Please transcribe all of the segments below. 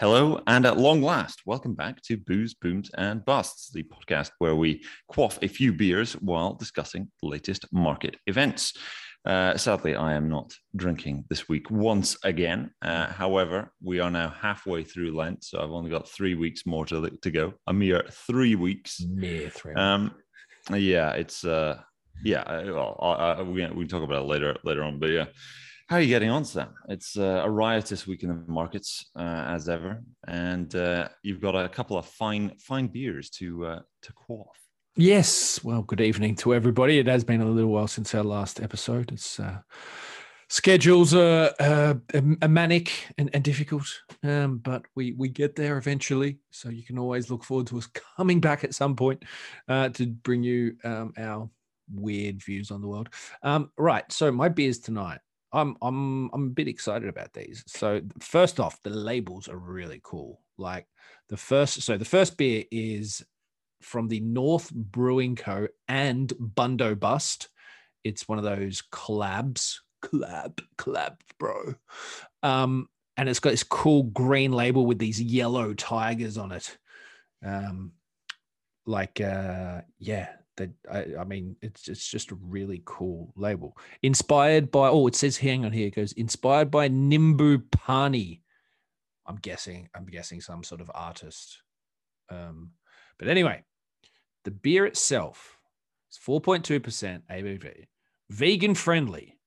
Hello, and at long last, welcome back to Booze, Booms, and Busts, the podcast where we quaff a few beers while discussing the latest market events. Uh, sadly, I am not drinking this week once again. Uh, however, we are now halfway through Lent, so I've only got three weeks more to, to go. A mere three weeks. Mere three. Um, yeah, it's uh, yeah. Well, I, I, we we can talk about it later later on, but yeah. How are you getting on, Sam? It's uh, a riotous week in the markets uh, as ever, and uh, you've got a couple of fine fine beers to uh, to quaff. Yes. Well, good evening to everybody. It has been a little while since our last episode. It's uh, schedules are uh, a manic and, and difficult, um, but we we get there eventually. So you can always look forward to us coming back at some point to bring you um, our weird views on the world. Um, right. So my beers tonight. I'm I'm I'm a bit excited about these. So first off, the labels are really cool. Like the first, so the first beer is from the North Brewing Co. and Bundobust. It's one of those collabs, collab, collab, bro. Um, and it's got this cool green label with these yellow tigers on it. Um, like uh, yeah, I, I, mean it's it's just a really cool label. Inspired by oh it says hang on here it goes inspired by nimbu pani i'm guessing i'm guessing some sort of artist. Um but anyway the beer itself is 4.2% abv vegan friendly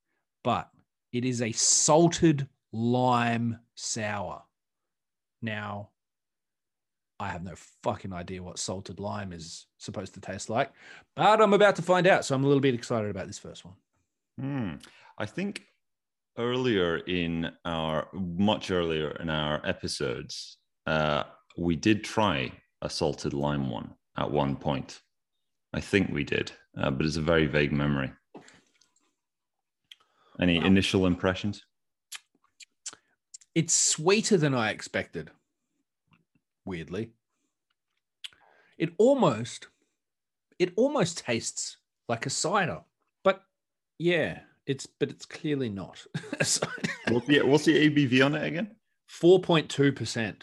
but it is a salted lime sour. Now I have no fucking idea what salted lime is supposed to taste like, but I'm about to find out. So I'm a little bit excited about this first one. Mm. I think earlier in our, much earlier in our episodes, uh, we did try a salted lime one at one point. I think we did, uh, but it's a very vague memory. Any wow. initial impressions? It's sweeter than I expected weirdly. It almost it almost tastes like a cider. But yeah, it's but it's clearly not. what's the what's the ABV on it again? 4.2%.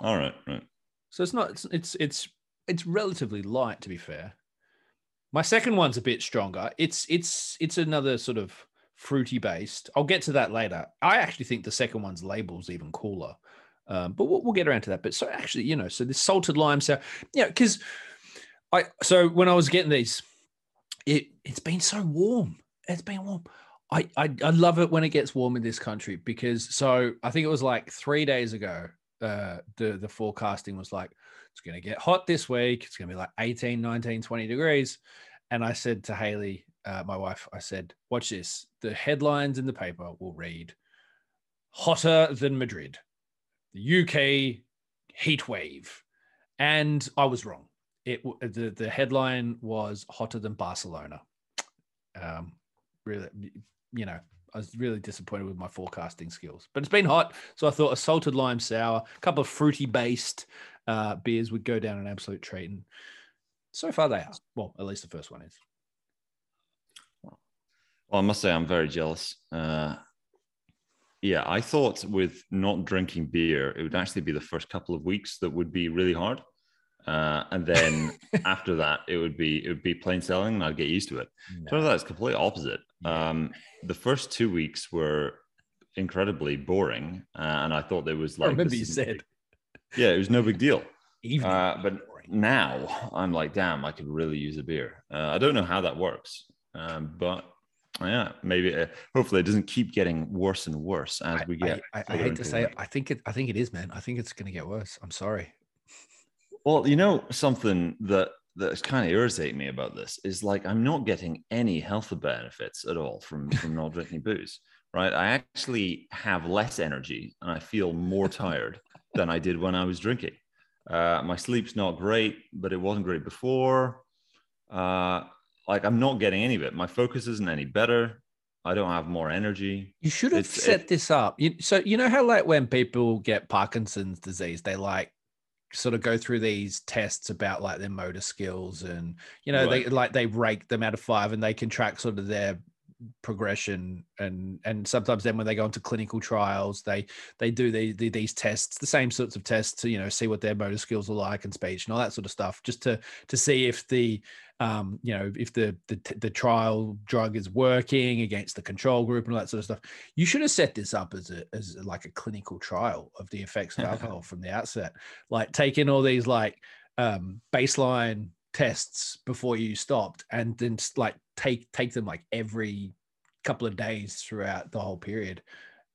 All right, right. So it's not it's it's it's it's relatively light to be fair. My second one's a bit stronger. It's it's it's another sort of fruity based. I'll get to that later. I actually think the second one's label's even cooler. Um, but we'll, we'll, get around to that. But so actually, you know, so this salted lime sour, yeah, because I so when I was getting these, it it's been so warm. It's been warm. I, I I love it when it gets warm in this country because so I think it was like three days ago. Uh, the the forecasting was like it's going to get hot this week. It's going to be like 18, 19, 20 degrees. And I said to Haley, uh, my wife, I said, watch this. The headlines in the paper will read hotter than Madrid the UK heat wave, and I was wrong. It the the headline was hotter than Barcelona. Um, really, you know, I was really disappointed with my forecasting skills, but it's been hot, so I thought a salted lime sour, a couple of fruity based uh, beers would go down an absolute treat, and so far they are. Well, at least the first one is. Well, I must say I'm very jealous. Uh, yeah, I thought with not drinking beer, it would actually be the first couple of weeks that would be really hard. Uh, and then after that, it would be it would be plain sailing, and I'd get used to it. No. Turns out it's completely opposite. Um, the first two weeks were incredibly boring, uh, and I thought there was like. I remember you said. Yeah, it was no big deal. Uh, but now I'm like, damn, I could really use a beer. Uh, I don't know how that works, um, but yeah, maybe. Uh, hopefully, it doesn't keep getting worse and worse as we get. I, I, I hate to say, it, I think it. I think it is, man. I think it's going to get worse. I'm sorry. Well, you know something that that's kind of irritating me about this is like I'm not getting any health benefits at all from from not drinking booze. Right, I actually have less energy and I feel more tired than I did when I was drinking. Uh, my sleep's not great, but it wasn't great before. Uh, like I'm not getting any of it. My focus isn't any better. I don't have more energy. You should have it's, set it, this up. You, so you know how like when people get Parkinson's disease, they like sort of go through these tests about like their motor skills and you know right. they like they rate them out of five and they can track sort of their progression and and sometimes then when they go into clinical trials they they do the, the, these tests the same sorts of tests to you know see what their motor skills are like and speech and all that sort of stuff just to to see if the um you know if the the, the trial drug is working against the control group and all that sort of stuff you should have set this up as a as like a clinical trial of the effects of alcohol from the outset. Like taking all these like um baseline tests before you stopped and then like take take them like every couple of days throughout the whole period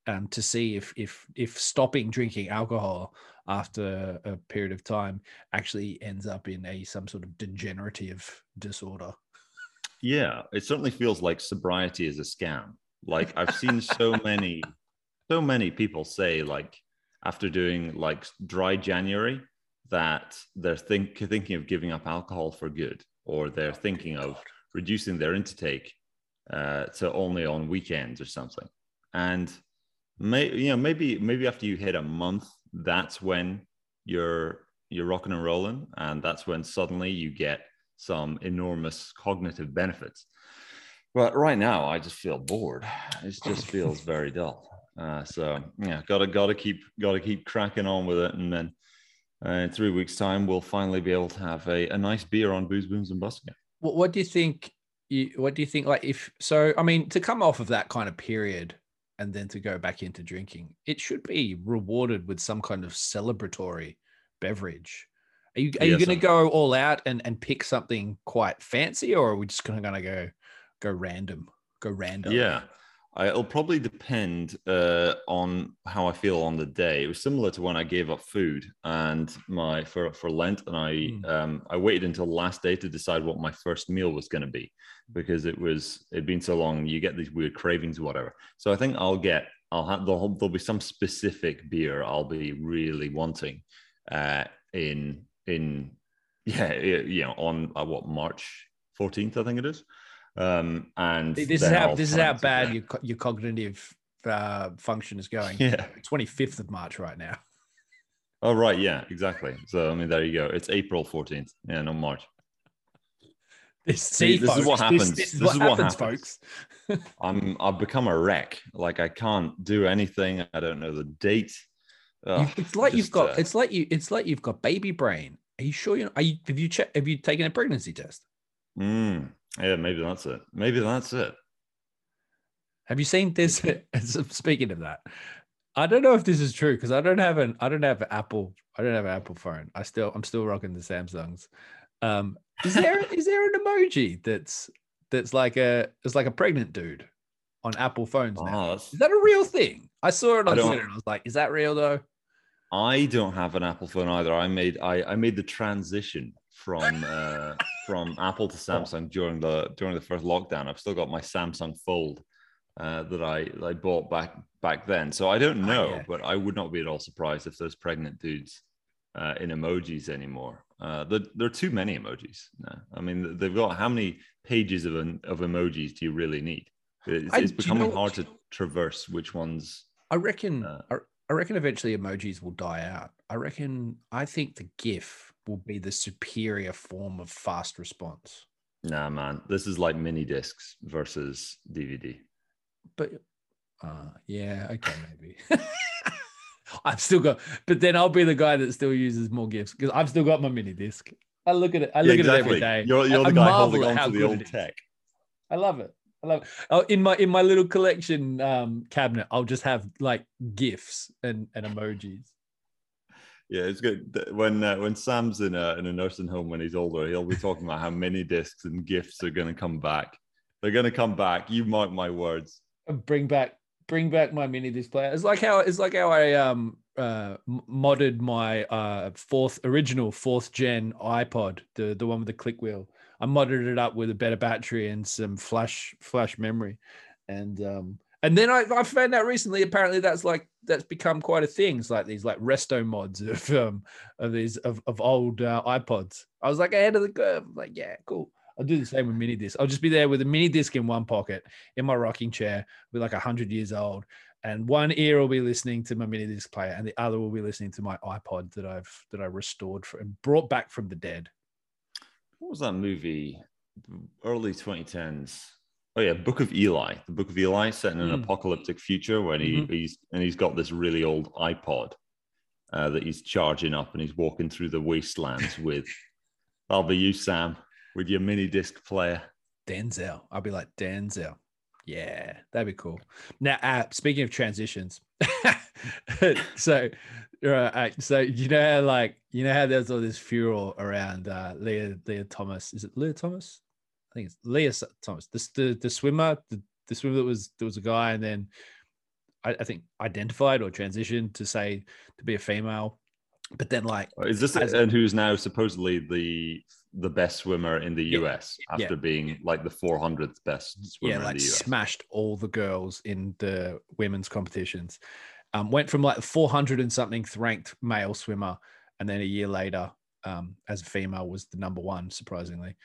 um, to see if if if stopping drinking alcohol after a period of time actually ends up in a some sort of degenerative disorder. Yeah, it certainly feels like sobriety is a scam. Like I've seen so many, so many people say like after doing like dry January that they're think, thinking of giving up alcohol for good, or they're thinking of reducing their intake uh, to only on weekends or something. And may, you know, maybe maybe after you hit a month, that's when you're you're rocking and rolling, and that's when suddenly you get some enormous cognitive benefits. But right now, I just feel bored. It just feels very dull. Uh, so yeah, gotta gotta keep gotta keep cracking on with it, and then uh, in three weeks' time, we'll finally be able to have a, a nice beer on Booze Booms and again. What, what do you think? You, what do you think? Like, if so, I mean, to come off of that kind of period and then to go back into drinking, it should be rewarded with some kind of celebratory beverage. Are you are yes, you going to go all out and, and pick something quite fancy, or are we just going to go go random, go random? Yeah, it'll probably depend uh, on how I feel on the day. It was similar to when I gave up food and my for for Lent, and I mm. um, I waited until the last day to decide what my first meal was going to be because it was it'd been so long. You get these weird cravings, or whatever. So I think I'll get I'll have there'll, there'll be some specific beer I'll be really wanting uh, in in yeah you know on uh, what March 14th I think it is. Um, and this is how this is how bad your your cognitive uh, function is going. Yeah, twenty fifth of March right now. Oh right, yeah, exactly. So I mean, there you go. It's April fourteenth. Yeah, no March. This, see, this is what happens. This, this is, what, is happens, happens, folks. I'm I've become a wreck. Like I can't do anything. I don't know the date. Ugh, it's like just, you've got. Uh, it's like you. It's like you've got baby brain. Are you sure you? Are you? Have you checked? Have you taken a pregnancy test? Mm, yeah, maybe that's it. Maybe that's it. Have you seen this? Speaking of that, I don't know if this is true because I don't have an I don't have an Apple I don't have an Apple phone. I still I'm still rocking the Samsungs. Um, is there is there an emoji that's that's like a it's like a pregnant dude on Apple phones now? Oh, is that a real thing? I saw it on Twitter and I was like, is that real though? I don't have an Apple phone either. I made I, I made the transition from uh, from Apple to Samsung during the during the first lockdown. I've still got my Samsung Fold uh, that I I bought back back then. So I don't ah, know, oh, yeah. but I would not be at all surprised if there's pregnant dudes uh, in emojis anymore. Uh, there, there are too many emojis. now. I mean, they've got how many pages of an, of emojis do you really need? It's, I, it's becoming you know, hard to traverse which ones. I reckon. Uh, I reckon eventually emojis will die out. I reckon. I think the GIF will be the superior form of fast response. Nah, man, this is like mini discs versus DVD. But uh, yeah, okay, maybe. I've still got, but then I'll be the guy that still uses more gifts because I've still got my mini disc. I look at it. I look yeah, exactly. at it every day. You're, you're the guy holding on to the old tech. I love it. I love it. Oh, in my in my little collection um, cabinet, I'll just have like gifs and, and emojis. Yeah, it's good when uh, when Sam's in a in a nursing home when he's older. He'll be talking about how mini discs and gifts are going to come back. They're going to come back. You mark my words. Bring back, bring back my mini disc player. It's like how it's like how I um uh modded my uh fourth original fourth gen iPod, the the one with the click wheel. I modded it up with a better battery and some flash flash memory, and um and then I, I found out recently, apparently that's like that's become quite a thing. It's like these like resto mods of um of these of, of old uh, iPods. I was like ahead of the curve. I'm like, yeah, cool. I'll do the same with mini disc. I'll just be there with a mini disc in one pocket in my rocking chair, with like a hundred years old, and one ear will be listening to my mini disc player, and the other will be listening to my iPod that I've that I restored for, and brought back from the dead. What was that movie? Early 2010s Oh yeah, Book of Eli. The Book of Eli set in an Mm. apocalyptic future when he, Mhm. he's and he's got this really old iPod uh, that he's charging up and he's walking through the wastelands with. I'll be you, Sam, with your mini disc player. Denzel. I'll be like Denzel. Yeah, that'd be cool. Now, uh, speaking of transitions, so right, so you know how like you know how there's all this furor around uh, Lia Lia Thomas. Is it Lia Thomas? Think it's Lia Thomas. The the, the swimmer, the, the swimmer that was there was a guy, and then I, I think identified or transitioned to say to be a female, but then like Is this As- and who's now supposedly the the best swimmer in the US yeah. after being like the 400th best swimmer yeah, in like the US? smashed all the girls in the women's competitions. Um, went from like 400 and something ranked male swimmer, and then a year later, um, as a female, was the number one. Surprisingly.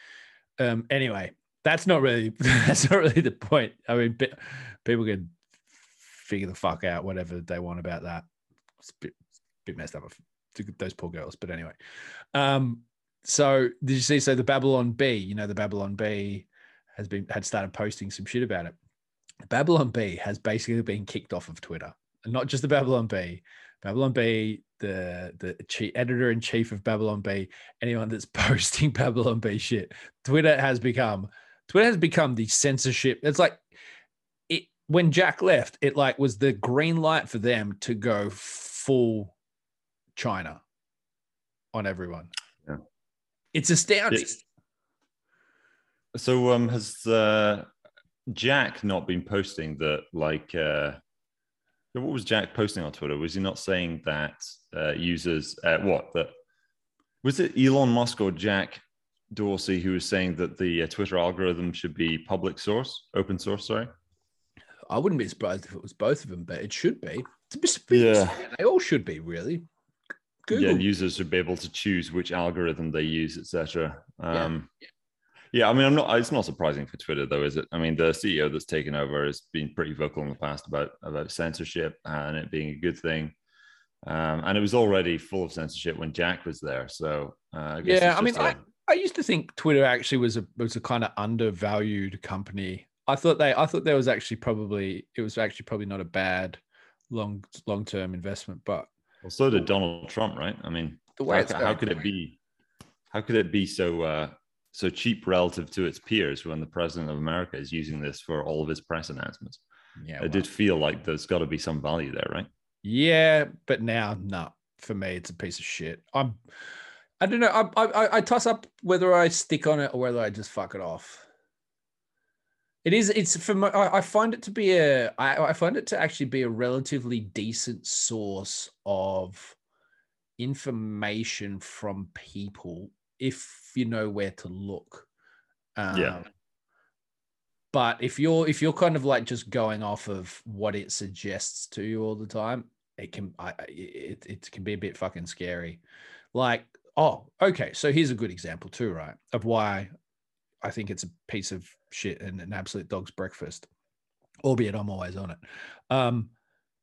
Um, anyway, that's not really that's not really the point. I mean, pe- people can figure the fuck out whatever they want about that. It's a bit, bit messed up. Those poor girls, but anyway. Um, so did you see? So the Babylon Bee, you know, the Babylon Bee has been had started posting some shit about it. Babylon Bee has basically been kicked off of Twitter, and not just the Babylon Bee. Babylon Bee, the the chief, editor in chief of Babylon Bee, anyone that's posting Babylon Bee shit, Twitter has become Twitter has become the censorship. It's like it when Jack left, it like was the green light for them to go full China on everyone. Yeah. It's astounding. It's- So um has uh Jack not been posting that like uh what was Jack posting on Twitter? Was he not saying that uh users uh what that was it Elon Musk or Jack Dorsey who was saying that the uh, Twitter algorithm should be public source, open source, sorry? I wouldn't be surprised if it was both of them, but it should be. It's a bit- Yeah. they all should be really. Yeah, Google, and users should be able to choose which algorithm they use, etc. Yeah. Um, yeah. I mean, I'm not. It's not surprising for Twitter, though, is it? I mean, the CEO that's taken over has been pretty vocal in the past about about censorship and it being a good thing. Um, and it was already full of censorship when Jack was there. So uh, I guess Yeah, I mean, a- I used to think Twitter actually was a was a kind of undervalued company. I thought they I thought there was actually probably it was actually probably not a bad long long term investment, but well, so did Donald Trump, right? I mean, the way how, how could it be? How could it be so uh, so cheap relative to its peers when the president of America is using this for all of his press announcements? Yeah, it well, did feel like there's got to be some value there, right? yeah, but now no. For me, it's a piece of shit. I'm I don't know. I, I I toss up whether I stick on it or whether I just fuck it off. It is. It's for my. I find it to be a. I, I find it to actually be a relatively decent source of information from people if you know where to look. Um, Yeah. But if you're if you're kind of like just going off of what it suggests to you all the time, it can I it it can be a bit fucking scary. Like, oh, okay, so here's a good example too, right? Of why I think it's a piece of shit and an absolute dog's breakfast, albeit I'm always on it. Um,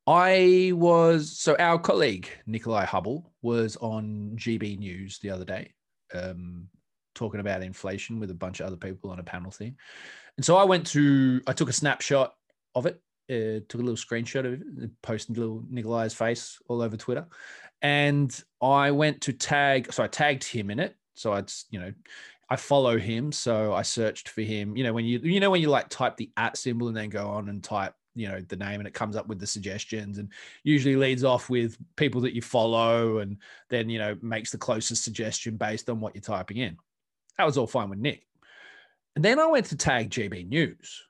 I was so our colleague Nickolai Hubble was on GB News the other day, um, talking about inflation with a bunch of other people on a panel thing. And so I went to, I took a snapshot of it, uh, took a little screenshot of it, posted little Nickolai's face all over Twitter. And I went to tag, so I tagged him in it. So I'd, you know, I follow him. So I searched for him. You know, when you, you know, when you like type the at symbol and then go on and type, you know, the name and it comes up with the suggestions and usually leads off with people that you follow and then, you know, makes the closest suggestion based on what you're typing in. That was all fine with Nick. And then I went to tag GB News.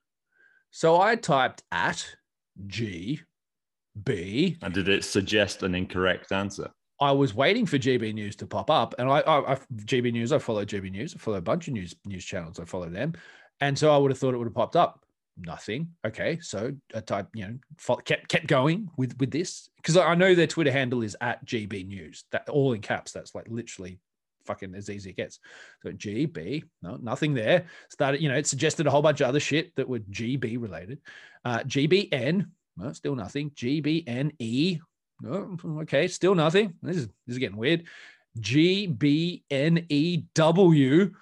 So I typed at G B. And did it suggest an incorrect answer? I was waiting for GB News to pop up, and I, I, I GB News. I follow GB News. I follow a bunch of news news channels. I follow them, and so I would have thought it would have popped up. Nothing. Okay, so I type, you know, kept kept going with with this because I know their Twitter handle is at GB News. That all in caps. That's like literally fucking as easy as it gets. So GB, no, nothing there. Started, you know, it suggested a whole bunch of other shit that were GB related. Uh, GBN, no, still nothing. GBNE, no, okay, still nothing. This is this is getting weird. GBNEW.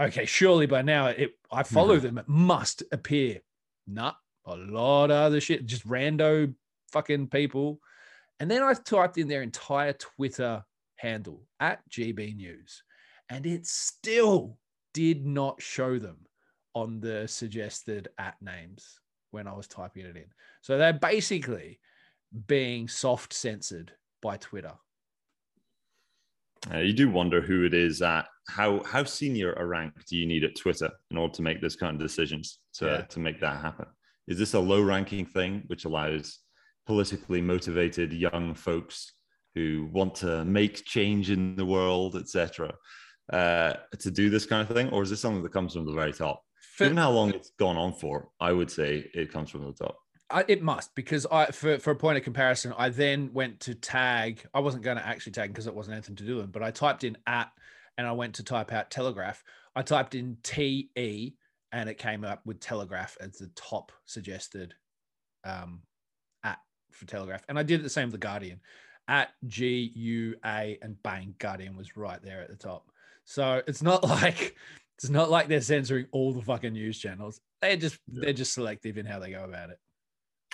Okay, surely by now it I follow Mhm. them. It must appear Nah, a lot of other shit, just rando fucking people. And then I typed in their entire Twitter handle at GB News, and it still did not show them on the suggested at names when I was typing it in. So they're basically being soft censored by Twitter. Uh, you do wonder who it is at how how senior a rank do you need at Twitter in order to make this kind of decisions to, yeah. to make that happen? Is this a low ranking thing which allows politically motivated young folks who want to make change in the world, etc., uh, to do this kind of thing, or is this something that comes from the very top? Given how long it's gone on for, I would say it comes from the top. I, it must because I for, for a point of comparison, I then went to tag. I wasn't going to actually tag because it wasn't anything to do with them, but I typed in at and I went to type out Telegraph. I typed in T E and it came up with Telegraph as the top suggested um, at for Telegraph. And I did the same with the Guardian. At G U A and bang, Guardian was right there at the top. So it's not like it's not like they're censoring all the fucking news channels. They're just yeah. they're just selective in how they go about it.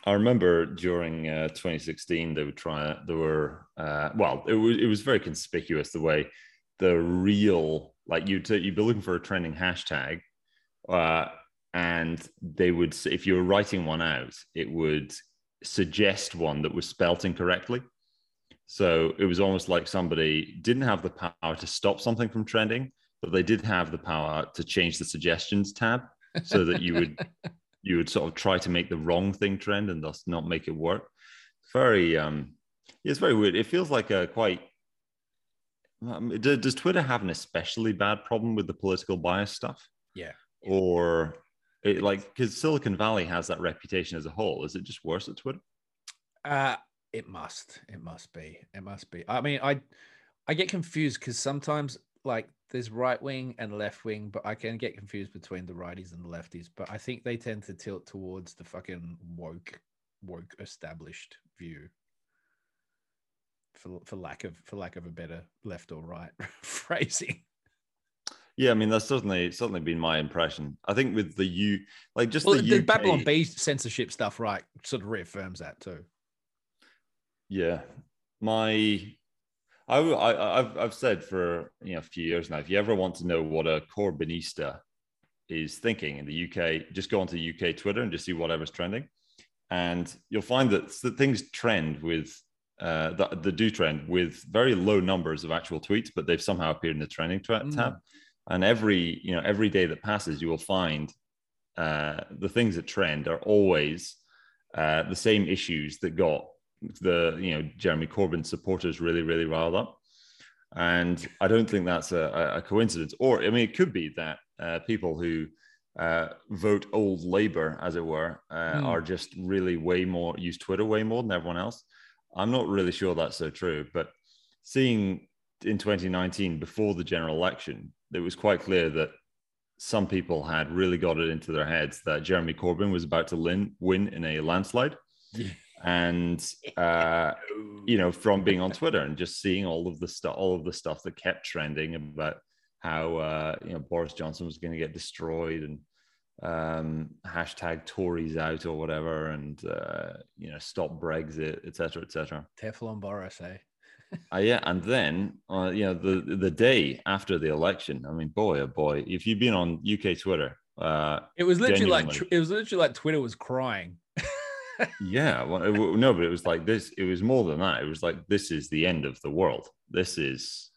I remember during uh, 2016 they would try. There were uh, well, it was it was very conspicuous the way the real like you'd you'd be looking for a trending hashtag, uh, and they would if you were writing one out, it would suggest one that was spelt incorrectly. So it was almost like somebody didn't have the power to stop something from trending, but they did have the power to change the suggestions tab so that you would you would sort of try to make the wrong thing trend and thus not make it work. Very um it's very weird. It feels like a quite um, does Twitter have an especially bad problem with the political bias stuff? Yeah. Or it, like because Silicon Valley has that reputation as a whole. Is it just worse at Twitter? Uh it must. It must be. It must be. I mean, I I get confused because sometimes like there's right wing and left wing, but I can get confused between the righties and the lefties. But I think they tend to tilt towards the fucking woke, woke established view. For, for lack of for lack of a better left or right phrasing. Yeah, I mean that's certainly certainly been my impression. I think with the U, like just well, the, the UK... Babylon Bee censorship stuff, right, sort of reaffirms that too. Yeah, my I, I have I've said for you know a few years now. If you ever want to know what a Corbynista is thinking in the UK, just go onto UK Twitter and just see whatever's trending, and you'll find that the things trend with uh, the, the do trend with very low numbers of actual tweets, but they've somehow appeared in the trending tab. Mm. And every you know every day that passes, you will find uh, the things that trend are always uh, the same issues that got the you know Jeremy Corbyn supporters really really riled up, and I don't think that's a, a coincidence. Or I mean, it could be that uh, people who uh, vote old Labour, as it were, uh, mm. are just really way more use Twitter way more than everyone else. I'm not really sure that's so true, but seeing in 2019 before the general election, it was quite clear that some people had really got it into their heads that Jeremy Corbyn was about to win, win in a landslide. Yeah and uh, you know from being on twitter and just seeing all of the stuff all of the stuff that kept trending about how uh, you know boris johnson was going to get destroyed and um, hashtag tories out or whatever and uh, you know stop brexit etc etc teflon boris eh? Uh, yeah, and then uh, you know the the day after the election. I mean, boy, oh boy, if you've been on UK Twitter, uh, it was literally like it was literally like Twitter was crying yeah, well, it, no, but it was like this. It was more than that. It was like this is the end of the world. This is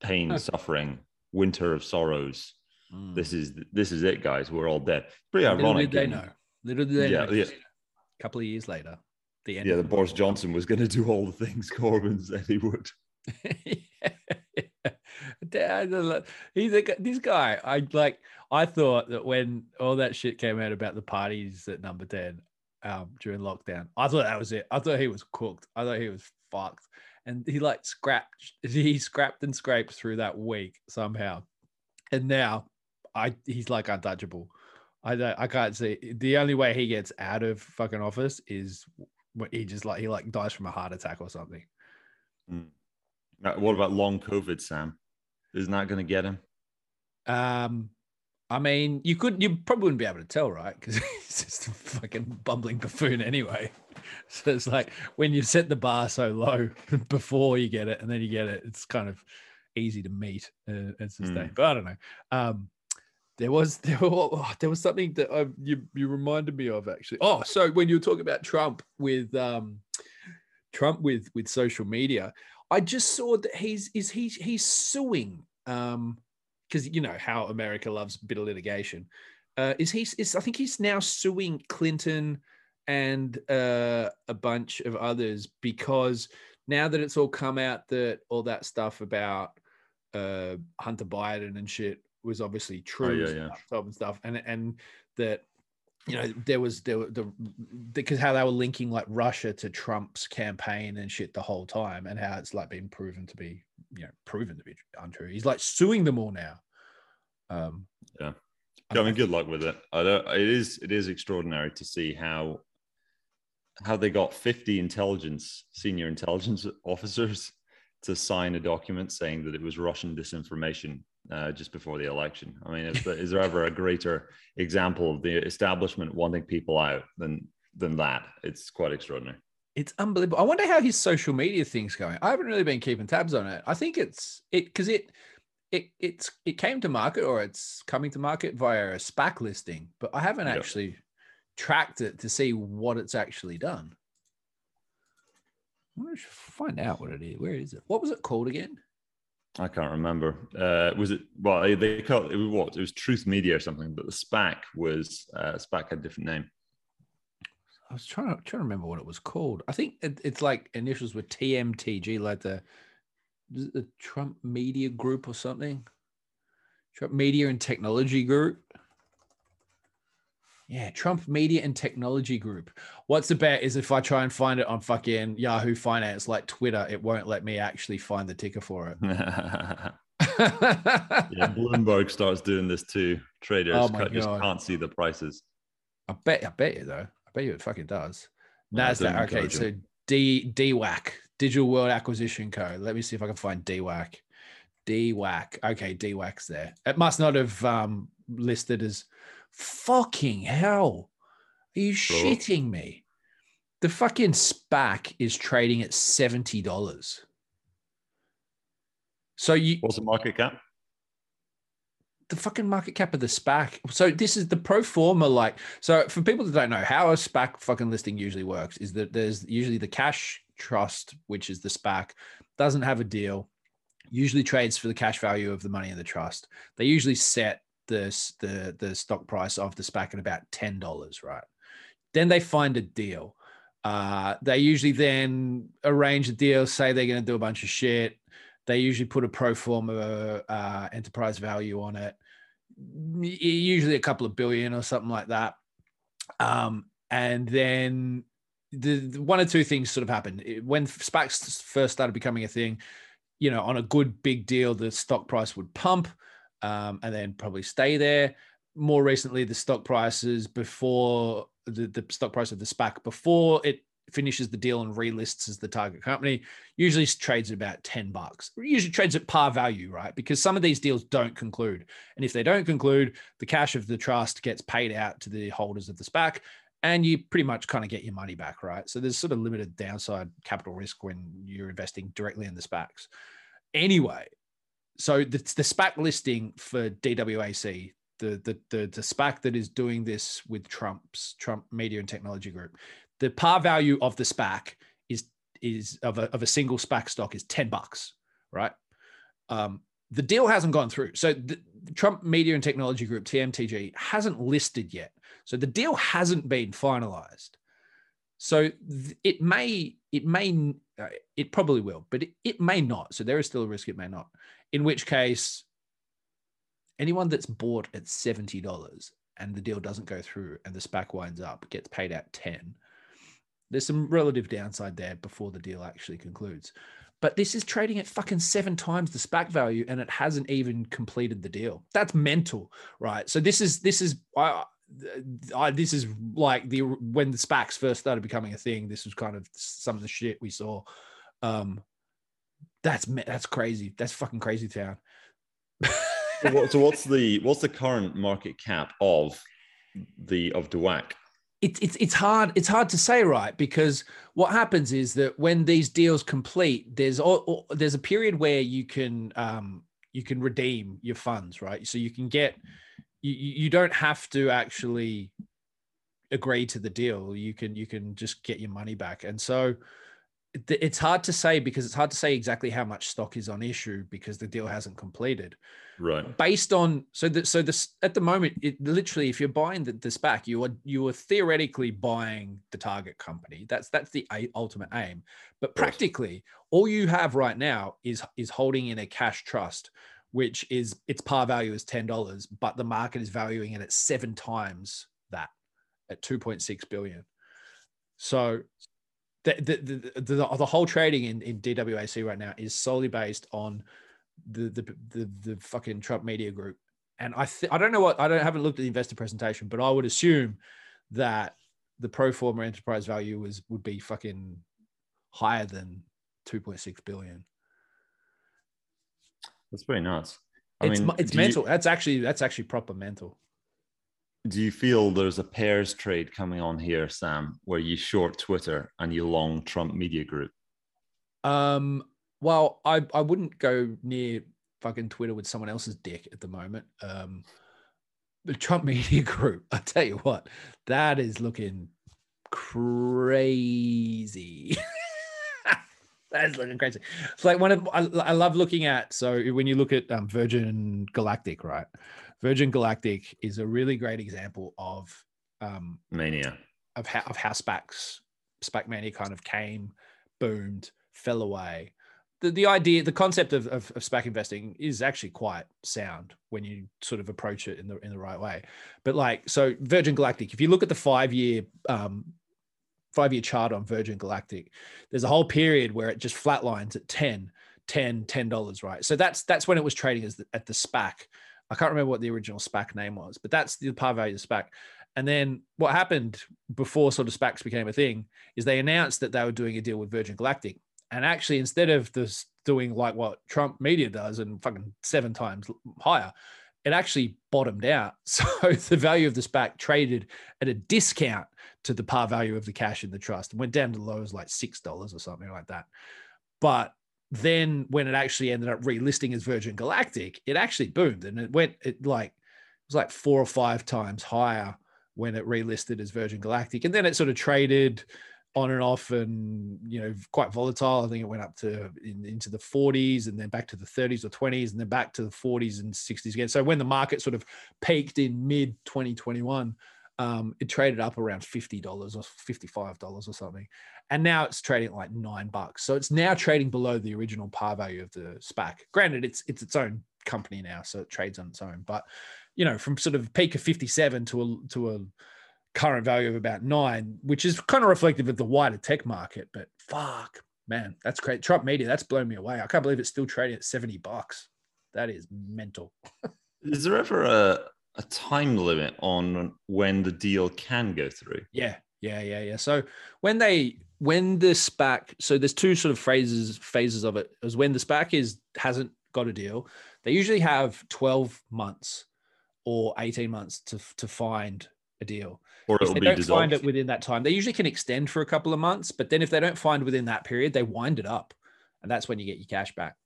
pain, suffering, winter of sorrows. Mm. This is this is it, guys. We're all dead. Pretty Little ironic. Did they know? Little did they yeah, know. Yeah. A couple of years later, the end. Yeah, the Boris Johnson was going to do all the things Corbyn said he would. He's a, this guy. I like. I thought that when all that shit came out about the parties at Number Ten, um, during lockdown. I thought that was it. I thought he was cooked. I thought he was fucked. And he like scrapped, he scrapped and scraped through that week somehow. And now I he's like untouchable. I don't, I can't see the only way he gets out of fucking office is when he just like he like dies from a heart attack or something. Mm. What about long COVID, Sam? Isn't that going to get him? Um, I mean, you could, you probably wouldn't be able to tell, right? Because he's just a fucking bumbling buffoon anyway. So it's like when you set the bar so low before you get it, and then you get it, it's kind of easy to meet uh, and sustain. Mm. But I don't know. Um, there was there, oh, there was something that I, you you reminded me of actually. Oh, so when you were talking about Trump with um, Trump with with social media, I just saw that he's is he he's suing um because you know how America loves a bit of litigation. Uh, is he is I think he's now suing Clinton and uh, a bunch of others because now that it's all come out that all that stuff about uh, Hunter Biden and shit was obviously true Oh, yeah, yeah. laptop and stuff, and and that you know there was there were the because how they were linking like Russia to Trump's campaign and shit the whole time, and how it's like been proven to be you know proven to be untrue. He's like suing them all now. Um, Yeah. I mean, good luck with it. I don't. It is. It is extraordinary to see how how they got fifty intelligence senior intelligence officers to sign a document saying that it was Russian disinformation uh, just before the election. I mean, is, is there ever a greater example of the establishment wanting people out than than that? It's quite extraordinary. It's unbelievable. I wonder how his social media thing's going. I haven't really been keeping tabs on it. I think it's it because it it it's it came to market or it's coming to market via a SPAC listing, but I haven't Yep. actually tracked it to see what it's actually done. I should find out what it is. Where is it? What was it called again? I can't remember. Uh, was it? Well, they- called it was what? It was Truth Media or something. But the SPAC was uh, SPAC had a different name. I was trying to trying to remember what it was called. I think it, it's like initials were TMTG, like the the Trump Media Group or something. Trump Media and Technology Group. Yeah, Trump Media and Technology Group. What's the bet is if I try and find it on fucking Yahoo Finance, like Twitter, it won't let me actually find the ticker for it. yeah, Bloomberg starts doing this too. Oh Traders Oh just God. can't see the prices. I bet, I bet you though. Bet you it fucking does. Nasdaq. don't Okay, so. D DWAC, Digital World Acquisition Co. Let me see if I can find DWAC. DWAC. Okay, DWAC's there. It must not have um, listed as fucking hell. Are you shitting me? The fucking SPAC is trading at seventy dollars. So you What's the market cap? The fucking market cap of the SPAC. So this is the pro forma, like so for people that don't know how a SPAC fucking listing usually works is that there's usually the cash trust, which is the SPAC, doesn't have a deal, usually trades for the cash value of the money in the trust. They usually set the the the stock price of the SPAC at about ten dollars, right? Then they find a deal. Uh, they usually then arrange a deal, say they're going to do a bunch of shit. They usually put a pro forma uh, enterprise value on it, usually a couple of billion or something like that. Um, and then the, the one or two things sort of happened It- when SPACs first started becoming a thing. You know, on a good big deal, the stock price would pump um, and then probably stay there. More recently, the stock prices before the, the stock price of the SPAC before it finishes the deal and relists as the target company usually trades at about 10 bucks. Usually trades at par value right? Because some of these deals don't conclude. And if they don't conclude the cash of the trust gets paid out to the holders of the spac and you pretty much kind of get your money back right? So there's sort of limited downside capital risk when you're investing directly in the spacs anyway so the, the spac listing for dwac the, the the the SPAC that is doing this with Trump's Trump Media and Technology Group, the par value of the SPAC is is of a, of a single SPAC stock is 10 bucks, right? Um, the deal hasn't gone through. So the Trump Media and Technology Group, TMTG, hasn't listed yet. So the deal hasn't been finalized. So it may, it may, uh, it probably will, but it, it may not. So there is still a risk it may not. In which case, anyone that's bought at $70 and the deal doesn't go through and the SPAC winds up, gets paid out 10 there's some relative downside there before the deal actually concludes. But this is trading at fucking seven times the SPAC value, and it hasn't even completed the deal. That's mental, right? So this is this is I, I this is like the when the SPACs first started becoming a thing. This was kind of some of the shit we saw. Um, that's that's crazy. That's fucking crazy town. so, what, so what's the what's the current market cap of the of DWAC? It's it's it's hard it's hard to say right because what happens is that when these deals complete, there's all, there's a period where you can um, you can redeem your funds, right? So you can get you you don't have to actually agree to the deal. You can you can just get your money back, and so it's hard to say because it's hard to say exactly how much stock is on issue because the deal hasn't completed. Right. Based on so that so this at the moment, it literally if you're buying the, the SPAC, you are you are theoretically buying the target company. That's that's the ultimate aim. But practically, all you have right now is is holding in a cash trust, which is its par value is ten dollars, but the market is valuing it at seven times that at two point six billion. So the the, the, the, the whole trading in, in DWAC right now is solely based on the the the, the fucking Trump media group. And I th- I don't know what I don't haven't looked at the investor presentation, but I would assume that the pro forma enterprise value was would be fucking higher than 2.6 billion. That's pretty nuts. I it's mean, it's mental. You, that's actually that's actually proper mental do you feel there's a pairs trade coming on here, Sam, where you short Twitter and you long Trump Media Group? Um, well, I, I wouldn't go near fucking Twitter with someone else's dick at the moment. Um, the Trump Media Group, I tell you what, that is looking crazy. that is looking crazy. It's like one of I, I love looking at. So when you look at um, Virgin Galactic, right? Virgin Galactic is a really great example of um, mania of how of how SPACs SPAC mania kind of came, boomed, fell away. The, the idea, the concept of, of, of SPAC investing is actually quite sound when you sort of approach it in the in the right way. But like, so Virgin Galactic, if you look at the five year um, five year chart on Virgin Galactic, there's a whole period where it just flatlines at 10, 10, 10 dollars, right? So that's that's when it was trading as the, at the SPAC I can't remember what the original SPAC name was, but that's the par value of SPAC. And then what happened before sort of SPACs became a thing is they announced that they were doing a deal with Virgin Galactic. And actually, instead of this doing like what Trump media does and fucking seven times higher, it actually bottomed out. So the value of the SPAC traded at a discount to the par value of the cash in the trust and went down to the low like $6 or something like that. But then when it actually ended up relisting as Virgin Galactic, it actually boomed and it went it like it was like four or five times higher when it relisted as Virgin Galactic, and then it sort of traded on and off and you know quite volatile. I think it went up to in, into the 40s and then back to the 30s or 20s and then back to the 40s and 60s again. So when the market sort of peaked in mid 2021, um, it traded up around $50 or $55 or something. And now it's trading like nine bucks. So it's now trading below the original par value of the SPAC. Granted, it's it's its own company now, so it trades on its own. But you know, from sort of peak of 57 to a to a current value of about nine, which is kind of reflective of the wider tech market. But fuck, man, that's great. Trump Media, that's blown me away. I can't believe it's still trading at 70 bucks. That is mental. is there ever a a time limit on when the deal can go through. Yeah, yeah, yeah, yeah. So when they when the SPAC, so there's two sort of phases phases of it. Is when the SPAC is hasn't got a deal, they usually have 12 months or 18 months to to find a deal. Or if they don't dissolved. find it within that time, they usually can extend for a couple of months. But then if they don't find within that period, they wind it up, and that's when you get your cash back.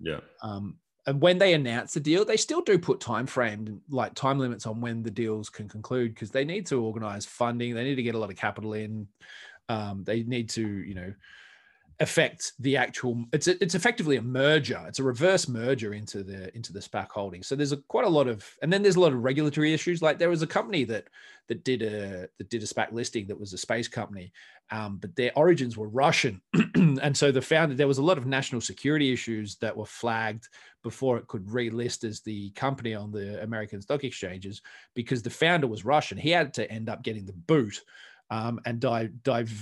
Yeah. Um, and when they announce the deal, they still do put time frame like time limits on when the deals can conclude because they need to organize funding. They need to get a lot of capital in. Um, they need to, you know, affect the actual. It's a, it's effectively a merger. It's a reverse merger into the into the SPAC holding. So there's a, quite a lot of, and then there's a lot of regulatory issues. Like there was a company that that did a that did a SPAC listing that was a space company, um, but their origins were Russian, and so the founder there was a lot of national security issues that were flagged before it could relist as the company on the American stock exchanges because the founder was Russian. He had to end up getting the boot um, and di-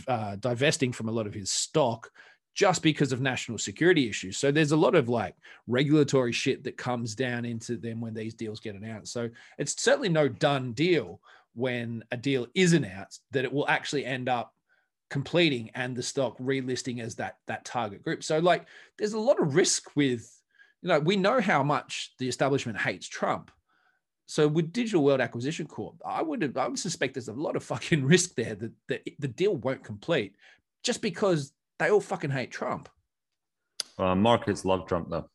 uh, divesting from a lot of his stock just because of national security issues. So there's a lot of like regulatory shit that comes down into them when these deals get announced. So it's certainly no done deal when a deal is announced that it will actually end up completing and the stock relisting as that that target group. So like there's a lot of risk with You know, we know how much the establishment hates Trump. So with Digital World Acquisition Corp, I would I would suspect there's a lot of fucking risk there that, that the deal won't complete just because they all fucking hate Trump. Uh, markets love Trump though.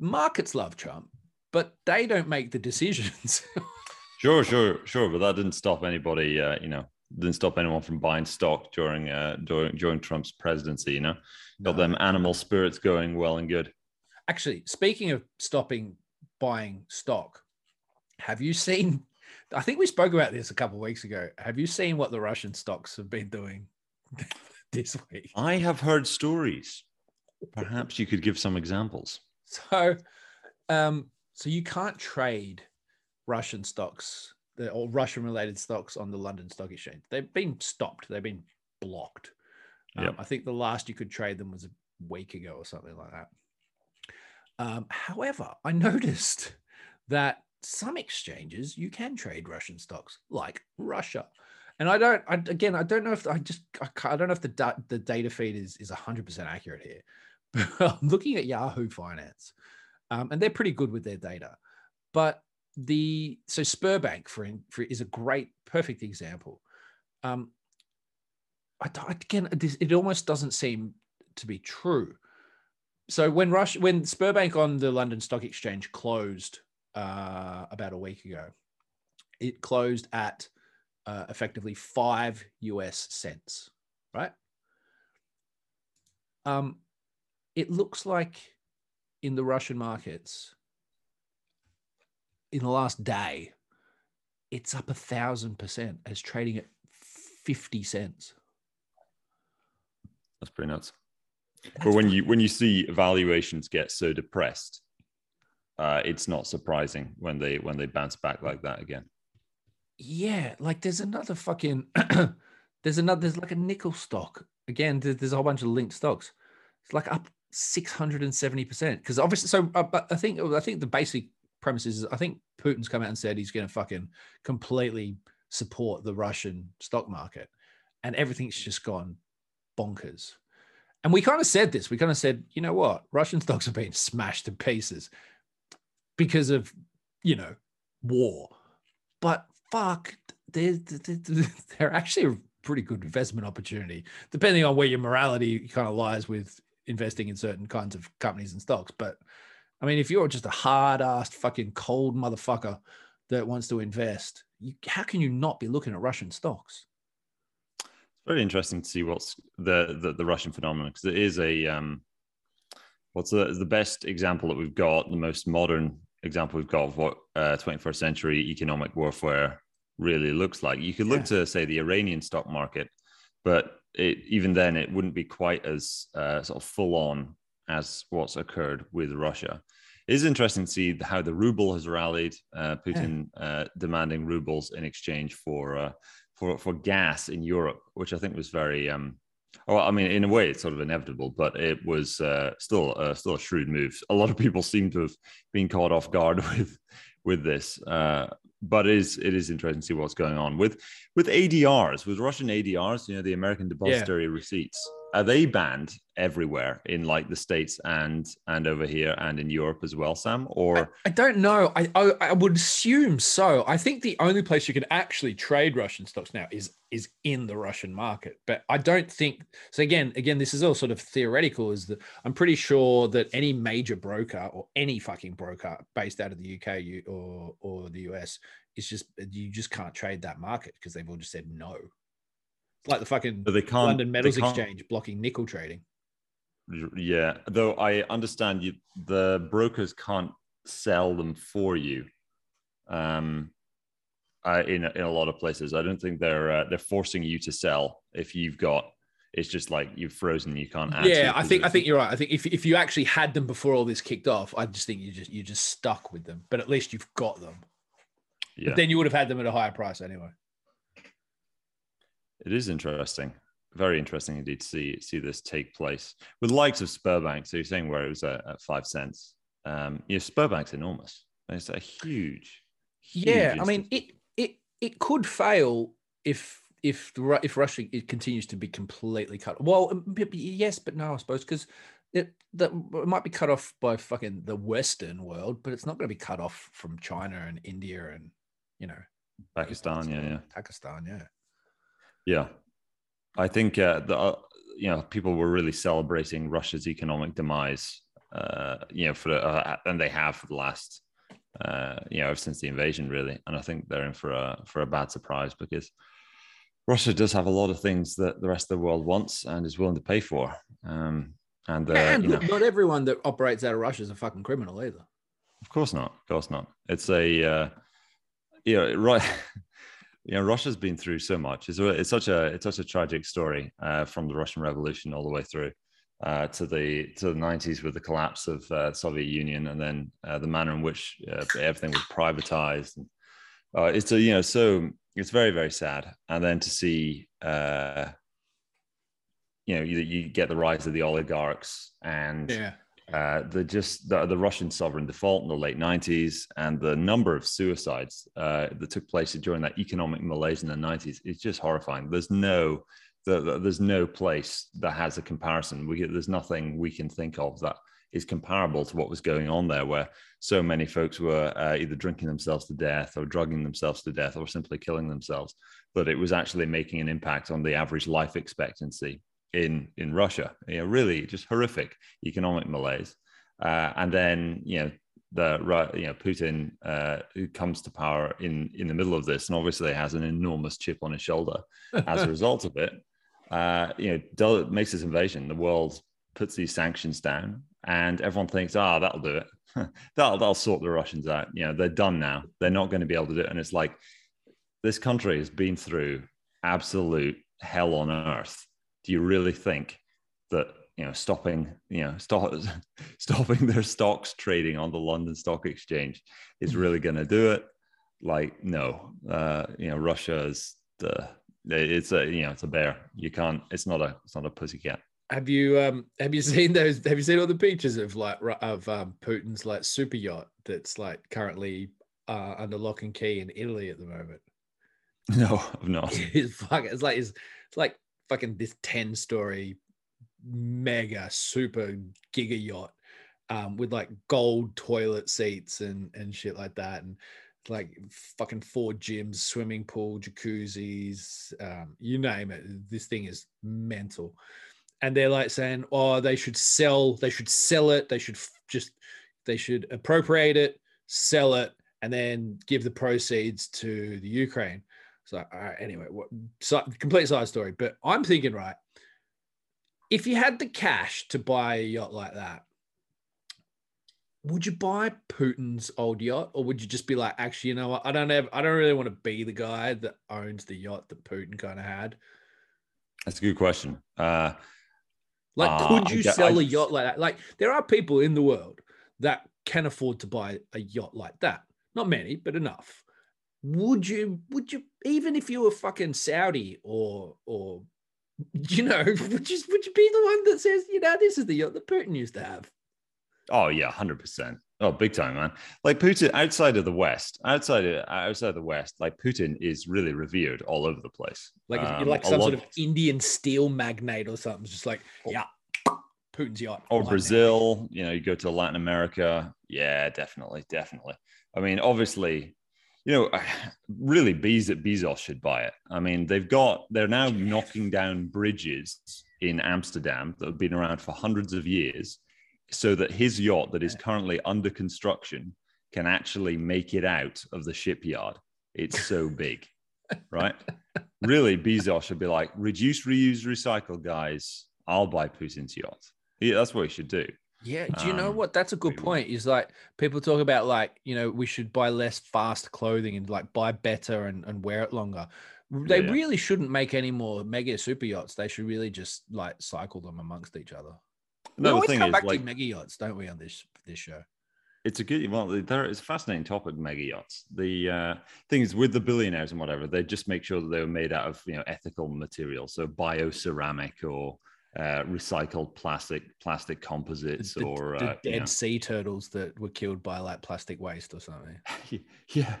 Markets love Trump, but they don't make the decisions. sure, sure, sure, but that didn't stop anybody. Uh, you know, didn't stop anyone from buying stock during uh, during during Trump's presidency. You know, got no. them animal spirits going well and good. Actually, speaking of stopping buying stock, have you seen? I think we spoke about this a couple of weeks ago. Have you seen what the Russian stocks have been doing this week? I have heard stories. Perhaps you could give some examples. So, um, so you can't trade Russian stocks or Russian related stocks on the London Stock Exchange. They've been stopped. They've been blocked. Um, yep. I think the last you could trade them was a week ago or something like that. Um, however, I noticed that some exchanges you can trade Russian stocks, like Russia. And I don't. I, again, I don't know if I just. I, I don't know if the da- the data feed is is hundred percent accurate here. But I'm looking at Yahoo Finance, um, and they're pretty good with their data. But the so Sberbank for, for is a great perfect example. Um, I, again, it almost doesn't seem to be true. So when Rush when Sberbank on the London Stock Exchange closed uh, about a week ago, it closed at uh, effectively five US cents, right? Um, it looks like in the Russian markets, in the last day, it's up a thousand percent as trading at 50 cents. That's pretty nuts. But when you when you see valuations get so depressed, uh, it's not surprising when they when they bounce back like that again. Yeah, like there's another fucking there's another there's like a nickel stock again. There's a whole bunch of linked stocks. It's like up 670 percent because obviously. So, uh, but I think I think the basic premises is I think Putin's come out and said he's going to fucking completely support the Russian stock market, and everything's just gone bonkers. And we kind of said this. We kind of said, you know what, Russian stocks are being smashed to pieces because of you know war, but fuck, they're they're, actually a pretty good investment opportunity, depending on where your morality kind of lies with investing in certain kinds of companies and stocks. But I mean, if you're just a hard assed fucking cold motherfucker that wants to invest, you, how can you not be looking at Russian stocks? Very interesting to see what's the the, the Russian phenomenon because it is a um, what's the the best example that we've got, the most modern example we've got of what uh, 21st century economic warfare really looks like. You could look yeah. to say the Iranian stock market, but it, even then it wouldn't be quite as uh, sort of full on as what's occurred with Russia. It is interesting to see how the ruble has rallied. Uh, Putin yeah. uh, demanding rubles in exchange for uh, for for gas in Europe, which I think was very. Um, well, I mean, in a way, it's sort of inevitable, but it was uh, still uh, still a shrewd move. A lot of people seem to have been caught off guard with with this, uh, but it is it is interesting to see what's going on with with ADRs, with Russian ADRs. You know, the American depository yeah. receipts are they banned everywhere in like the states and and over here and in Europe as well, Sam? Or I, I don't know. I, I, I would assume so. I think the only place you can actually trade Russian stocks now is is in the Russian market. But I don't think so. Again, again, this is all sort of theoretical. Is that I'm pretty sure that any major broker or any fucking broker based out of the UK or or the US is just you just can't trade that market because they've all just said no like the fucking they can't, London Metals Exchange blocking nickel trading. Yeah, though I understand you, the brokers can't sell them for you. Um, uh, in in a lot of places, I don't think they're uh, they're forcing you to sell if you've got. It's just like you've frozen. You can't. yeah, I think I think you're right. I think if, if you actually had them before all this kicked off, I just think you just you just stuck with them. But at least you've got them. Yeah. But then you would have had them at a higher price anyway. It is interesting, very interesting indeed to see see this take place with likes of Sberbank. So you're saying where it was at, at five cents. Um, you know, Sberbank's enormous. It's a huge, huge yeah. I mean, it it it could fail if if if Russia it continues to be completely cut. Well, yes, but no, I suppose because it that it might be cut off by fucking the Western world, but it's not going to be cut off from China and India and you know Pakistan. Yeah, yeah, Pakistan. Yeah, yeah. I think uh, the uh, you know people were really celebrating Russia's economic demise. Uh, you know, for uh, and they have for the last uh, you know ever since the invasion, really. And I think they're in for a for a bad surprise because Russia does have a lot of things that the rest of the world wants and is willing to pay for. Um, and, uh, and you know, not everyone that operates out of Russia is a fucking criminal either. Of course not. Of course not. It's a, uh, you know, right. you know, Russia's been through so much. It's, it's such a it's such a tragic story uh, from the Russian Revolution all the way through uh, to the to the nineties with the collapse of uh, Soviet Union, and then uh, the manner in which uh, everything was privatized. Uh, it's a you know so it's very very sad, and then to see you know you, you get the rise of the oligarchs and Yeah. Uh, the just the, the Russian sovereign default in the late 90s and the number of suicides uh, that took place during that economic malaise in the 90s is just horrifying. There's no the, the- there's no place that has a comparison. We there's nothing we can think of that is comparable to what was going on there, where so many folks were uh, either drinking themselves to death or drugging themselves to death or simply killing themselves. But it was actually making an impact on the average life expectancy in in Russia. You know, really just horrific economic malaise. Uh, and then you know the you know Putin uh, who comes to power in in the middle of this, and obviously has an enormous chip on his shoulder as a result of it. Uh, you know, do, makes this invasion. The world puts these sanctions down, and everyone thinks, ah, that'll do it. that'll that'll sort the Russians out. You know, they're done now. They're not going to be able to do it. And it's like this country has been through absolute hell on earth. Do you really think that you know stopping you know stop, stopping their stocks trading on the London Stock Exchange is really going to do it? Like, no. Uh, you know, Russia is the it's a you know it's a bear. You can't. It's not a it's not a pussycat. Have you um have you seen those? Have you seen all the pictures of like of um, Putin's like super yacht that's like currently uh, under lock and key in Italy at the moment? No, I've not. it's it's like it's, it's like fucking this 10 story mega super giga yacht um with like gold toilet seats and and shit like that and like fucking four gyms swimming pool jacuzzis um you name it. This thing is mental. And they're like saying oh they should sell they should sell it. They should f- just they should appropriate it sell it and then give the proceeds to the ukraine so all right, anyway, what so, complete side story. But I'm thinking, right, if you had the cash to buy a yacht like that, would you buy Putin's old yacht, or would you just be like, actually, you know what, I don't have, I don't really want to be the guy that owns the yacht that Putin kind of had. That's a good question. Uh, Like, Ah, could I you get- sell I- a yacht like that? Like, there are people in the world that can afford to buy a yacht like that. Not many, but enough. Would you? Would you? Even if you were fucking Saudi or or you know, would you would you be the one that says, you know, this is the yacht that Putin used to have? oh yeah, hundred percent. Oh, big time, man. Like Putin outside of the West, outside of, outside of the West, like Putin is really revered all over the place. Like Um, like some sort of Indian steel magnate or something, just like yeah, Putin's yacht or now. Brazil. You know, you go to Latin America. Yeah, definitely, definitely. I mean, obviously, you know, really, Bez- Bezos should buy it. I mean, they've got they're now knocking down bridges in Amsterdam that have been around for hundreds of years, so that his yacht that is currently under construction can actually make it out of the shipyard. It's so big, right? Really, Bezos should be like, reduce, reuse, recycle, guys. I'll buy Putin's yacht. Yeah, that's what he should do. Yeah, do you know Um, what? That's a good point. Is like people talk about like you know we should buy less fast clothing and like buy better and, and wear it longer. They Yeah. really shouldn't make any more mega super yachts. They should really just like cycle them amongst each other. we No, the always thing come is, back like, to mega yachts, don't we, on this this show? it's a good well there is a fascinating topic mega yachts the uh thing is with the billionaires and whatever they just make sure that they were made out of you know ethical materials so bio ceramic or uh recycled plastic plastic composites The, or the uh, dead you know, sea turtles that were killed by like plastic waste or something. yeah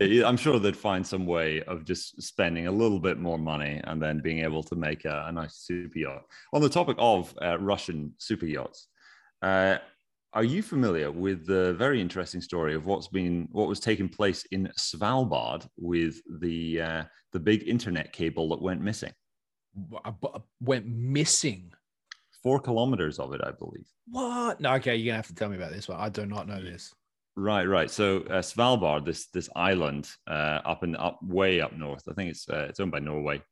yeah, I'm sure they'd find some way of just spending a little bit more money and then being able to make a, a nice super yacht. On the topic of uh, Russian super yachts, uh, are you familiar with the very interesting story of what's been what was taking place in Svalbard with the uh, the big internet cable that went missing? Went missing. Four kilometers of it, I believe. What? No, okay, you're gonna have to tell me about this one. I do not know this. Right, right. So uh, Svalbard, this this island uh, up and up way up north. I think it's uh, it's owned by Norway,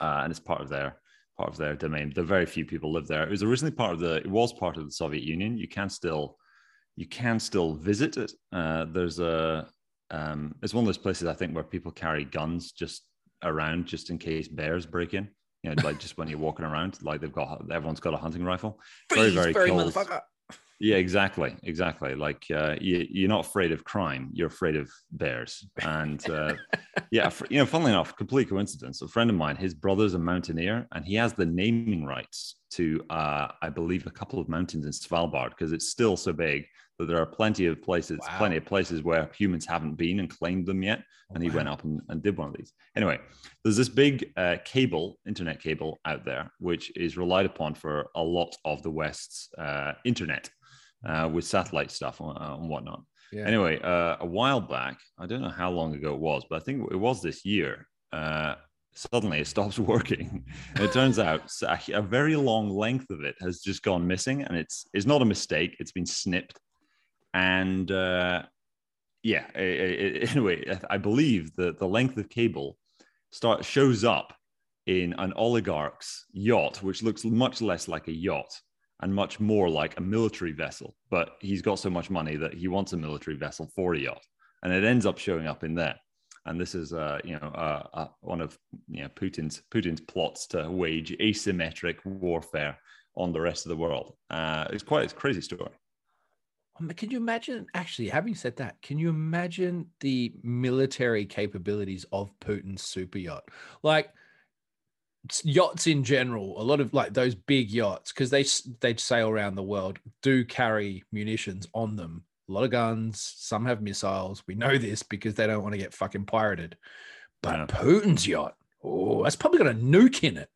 uh, and it's part of their part of their domain. There are very few people live there. It was originally part of the. It was part of the Soviet Union. You can still you can still visit it. Uh, there's a um, it's one of those places I think where people carry guns just around just in case bears break in. You know, like just when you're walking around, like they've got everyone's got a hunting rifle. Very very, very cold. Yeah, exactly, exactly. Like uh, you, are not afraid of crime; you're afraid of bears. And uh, yeah, you know, funnily enough, complete coincidence. A friend of mine, his brother's a mountaineer, and he has the naming rights to, uh, I believe, a couple of mountains in Svalbard because it's still so big that there are plenty of places, wow. plenty of places where humans haven't been and claimed them yet. And he wow. went up and, and, did one of these. Anyway, there's this big uh, cable, internet cable out there, which is relied upon for a lot of the West's uh, internet uh, with satellite stuff uh, and whatnot. Yeah. Anyway, uh, a while back, I don't know how long ago it was, but I think it was this year. Uh, suddenly, it stops working. it turns out a very long length of it has just gone missing, and it's it's not a mistake. It's been snipped, and uh, yeah. It, it, anyway, I believe that the length of cable start shows up in an oligarch's yacht, which looks much less like a yacht and much more like a military vessel. But he's got so much money that he wants a military vessel for a yacht, and it ends up showing up in there. And this is, uh, you know, uh, uh, one of you know Putin's Putin's plots to wage asymmetric warfare on the rest of the world. Uh, it's quite a crazy story. Um, can you imagine? Actually, having said that, can you imagine the military capabilities of Putin's super yacht? Like yachts in general, a lot of like those big yachts, because they they sail around the world, do carry munitions on them. A lot of guns. Some have missiles. We know this because they don't want to get fucking pirated. But yeah. Putin's yacht, oh, that's probably got a nuke in it.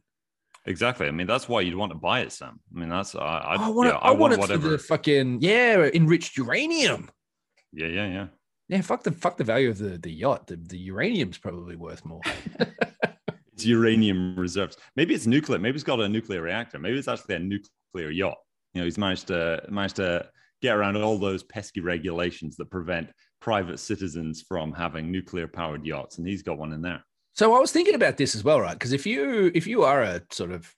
Exactly. I mean, that's why you'd want to buy it, Sam. I mean, that's I. I, I want, yeah, I, I want, want it whatever. for the fucking yeah enriched uranium. Yeah, yeah, yeah. Yeah, fuck the fuck the value of the the yacht. The, the uranium's probably worth more. it's uranium reserves. Maybe it's nuclear. Maybe it's got a nuclear reactor. Maybe it's actually a nuclear yacht. You know, he's managed to managed to get around all those pesky regulations that prevent private citizens from having nuclear powered yachts, and he's got one in there. So I was thinking about this as well, right? Because if you if you are a sort of,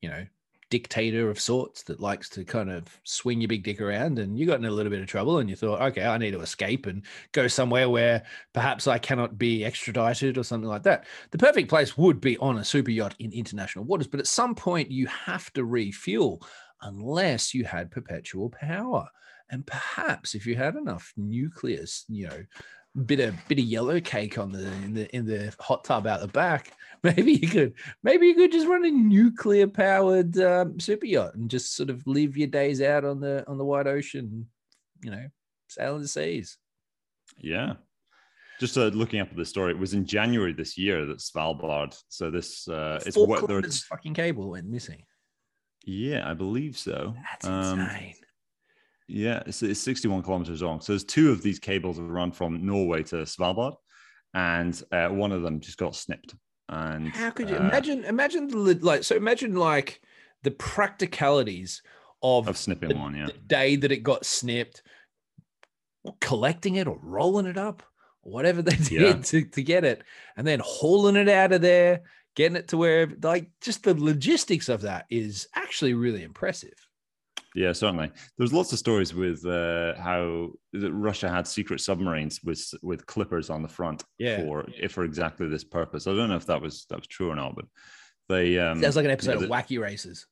you know, dictator of sorts that likes to kind of swing your big dick around and you got in a little bit of trouble and you thought okay i need to escape and go somewhere where perhaps i cannot be extradited or something like that the perfect place would be on a super yacht in international waters but at some point you have to refuel unless you had perpetual power and perhaps if you had enough nucleus you know bit of bit of yellow cake on the in the in the hot tub out the back. Maybe you could maybe you could just run a nuclear powered um, super yacht and just sort of live your days out on the on the wide ocean, you know, sailing the seas. Yeah. Just uh, looking up at the story, it was in January this year that Svalbard. So this uh, it's what there's fucking cable went missing. Yeah, I believe so. That's um, insane. Yeah, it's, it's 61 kilometers long. So there's two of these cables that run from Norway to Svalbard, and uh, one of them just got snipped. And how could you uh, imagine? Imagine the like. So imagine like the practicalities of of snipping the, one. Yeah, the day that it got snipped, collecting it or rolling it up, or whatever they did yeah. to, to get it, and then hauling it out of there, getting it to where like just the logistics of that is actually really impressive. Yeah, certainly. There's lots of stories with uh, how Russia had secret submarines with with clippers on the front yeah. for for exactly this purpose. I don't know if that was that was true or not, but they um, sounds like an episode of Wacky Races.